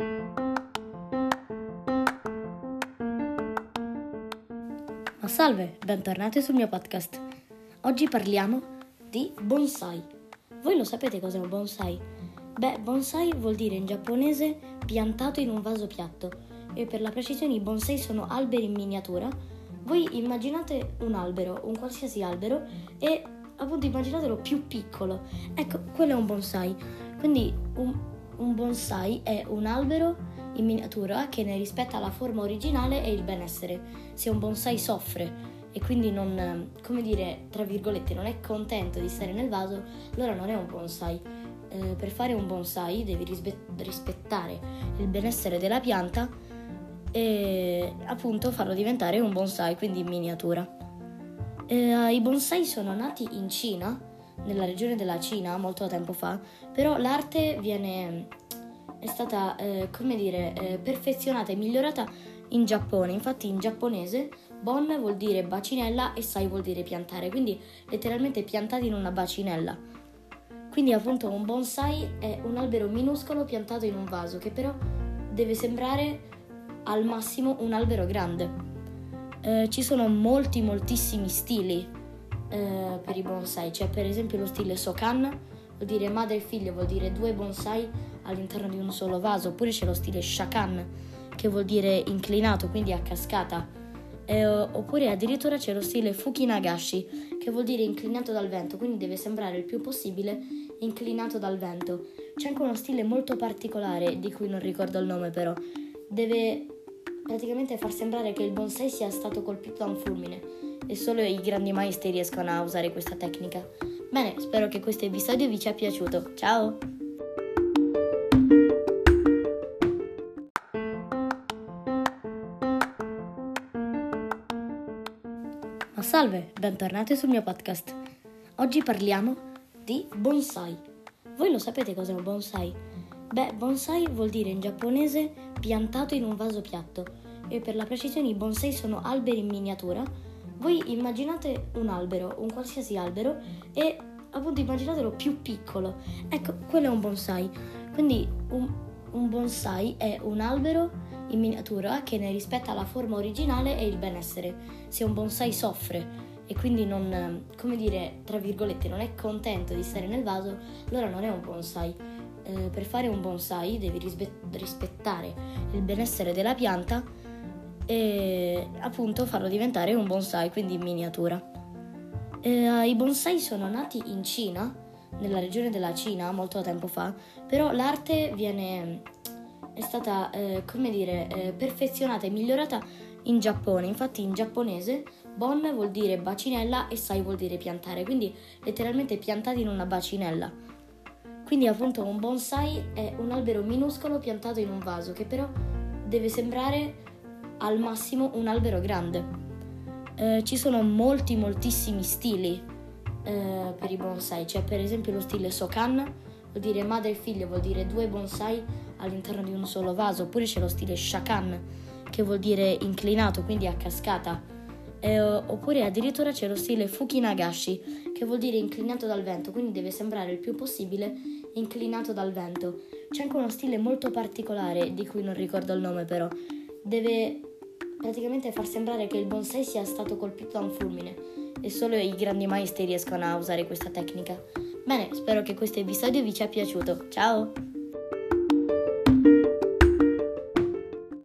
Ma salve, bentornati sul mio podcast. Oggi parliamo di bonsai. Voi lo sapete cos'è un bonsai? Beh, bonsai vuol dire in giapponese piantato in un vaso piatto e per la precisione i bonsai sono alberi in miniatura. Voi immaginate un albero, un qualsiasi albero e appunto immaginatelo più piccolo. Ecco, quello è un bonsai. Quindi un, un bonsai è un albero in miniatura che ne rispetta la forma originale e il benessere. Se un bonsai soffre e quindi non, come dire, tra virgolette, non è contento di stare nel vaso, allora non è un bonsai. Eh, per fare un bonsai devi rispe- rispettare il benessere della pianta e appunto farlo diventare un bonsai, quindi in miniatura. Eh, I bonsai sono nati in Cina, nella regione della Cina, molto tempo fa, però l'arte viene è stata, eh, come dire, eh, perfezionata e migliorata in Giappone. Infatti in giapponese Bon vuol dire bacinella e Sai vuol dire piantare, quindi letteralmente piantati in una bacinella. Quindi appunto un bonsai è un albero minuscolo piantato in un vaso che però deve sembrare al massimo un albero grande. Eh, ci sono molti moltissimi stili eh, per i bonsai, c'è per esempio lo stile Sokan, vuol dire madre e figlio, vuol dire due bonsai all'interno di un solo vaso, oppure c'è lo stile Shakan, che vuol dire inclinato, quindi a cascata, eh, oppure addirittura c'è lo stile Fukinagashi, che vuol dire inclinato dal vento, quindi deve sembrare il più possibile inclinato dal vento. C'è anche uno stile molto particolare, di cui non ricordo il nome però, deve praticamente far sembrare che il bonsai sia stato colpito da un fulmine e solo i grandi maestri riescono a usare questa tecnica. Bene, spero che questo episodio vi sia piaciuto. Ciao! Ma salve, bentornati sul mio podcast. Oggi parliamo di bonsai. Voi lo sapete cos'è un bonsai? Beh, bonsai vuol dire in giapponese piantato in un vaso piatto e per la precisione i bonsai sono alberi in miniatura. Voi immaginate un albero, un qualsiasi albero e appunto immaginatelo più piccolo. Ecco, quello è un bonsai. Quindi un, un bonsai è un albero in miniatura che ne rispetta la forma originale e il benessere. Se un bonsai soffre e quindi non, come dire, tra virgolette, non è contento di stare nel vaso, allora non è un bonsai. Eh, per fare un bonsai devi rispe- rispettare il benessere della pianta e appunto farlo diventare un bonsai, quindi in miniatura. Eh, I bonsai sono nati in Cina, nella regione della Cina, molto tempo fa, però l'arte viene, è stata, eh, come dire, eh, perfezionata e migliorata in Giappone. Infatti in giapponese Bon vuol dire bacinella e Sai vuol dire piantare, quindi letteralmente piantati in una bacinella. Quindi appunto un bonsai è un albero minuscolo piantato in un vaso che però deve sembrare al massimo un albero grande. Eh, ci sono molti moltissimi stili eh, per i bonsai, c'è per esempio lo stile Sokan, vuol dire madre e figlio, vuol dire due bonsai all'interno di un solo vaso, oppure c'è lo stile Shakan, che vuol dire inclinato, quindi a cascata, eh, oppure addirittura c'è lo stile Fukinagashi, che vuol dire inclinato dal vento, quindi deve sembrare il più possibile inclinato dal vento. C'è anche uno stile molto particolare, di cui non ricordo il nome però, deve praticamente far sembrare che il bonsai sia stato colpito da un fulmine e solo i grandi maestri riescono a usare questa tecnica. Bene, spero che questo episodio vi sia piaciuto. Ciao!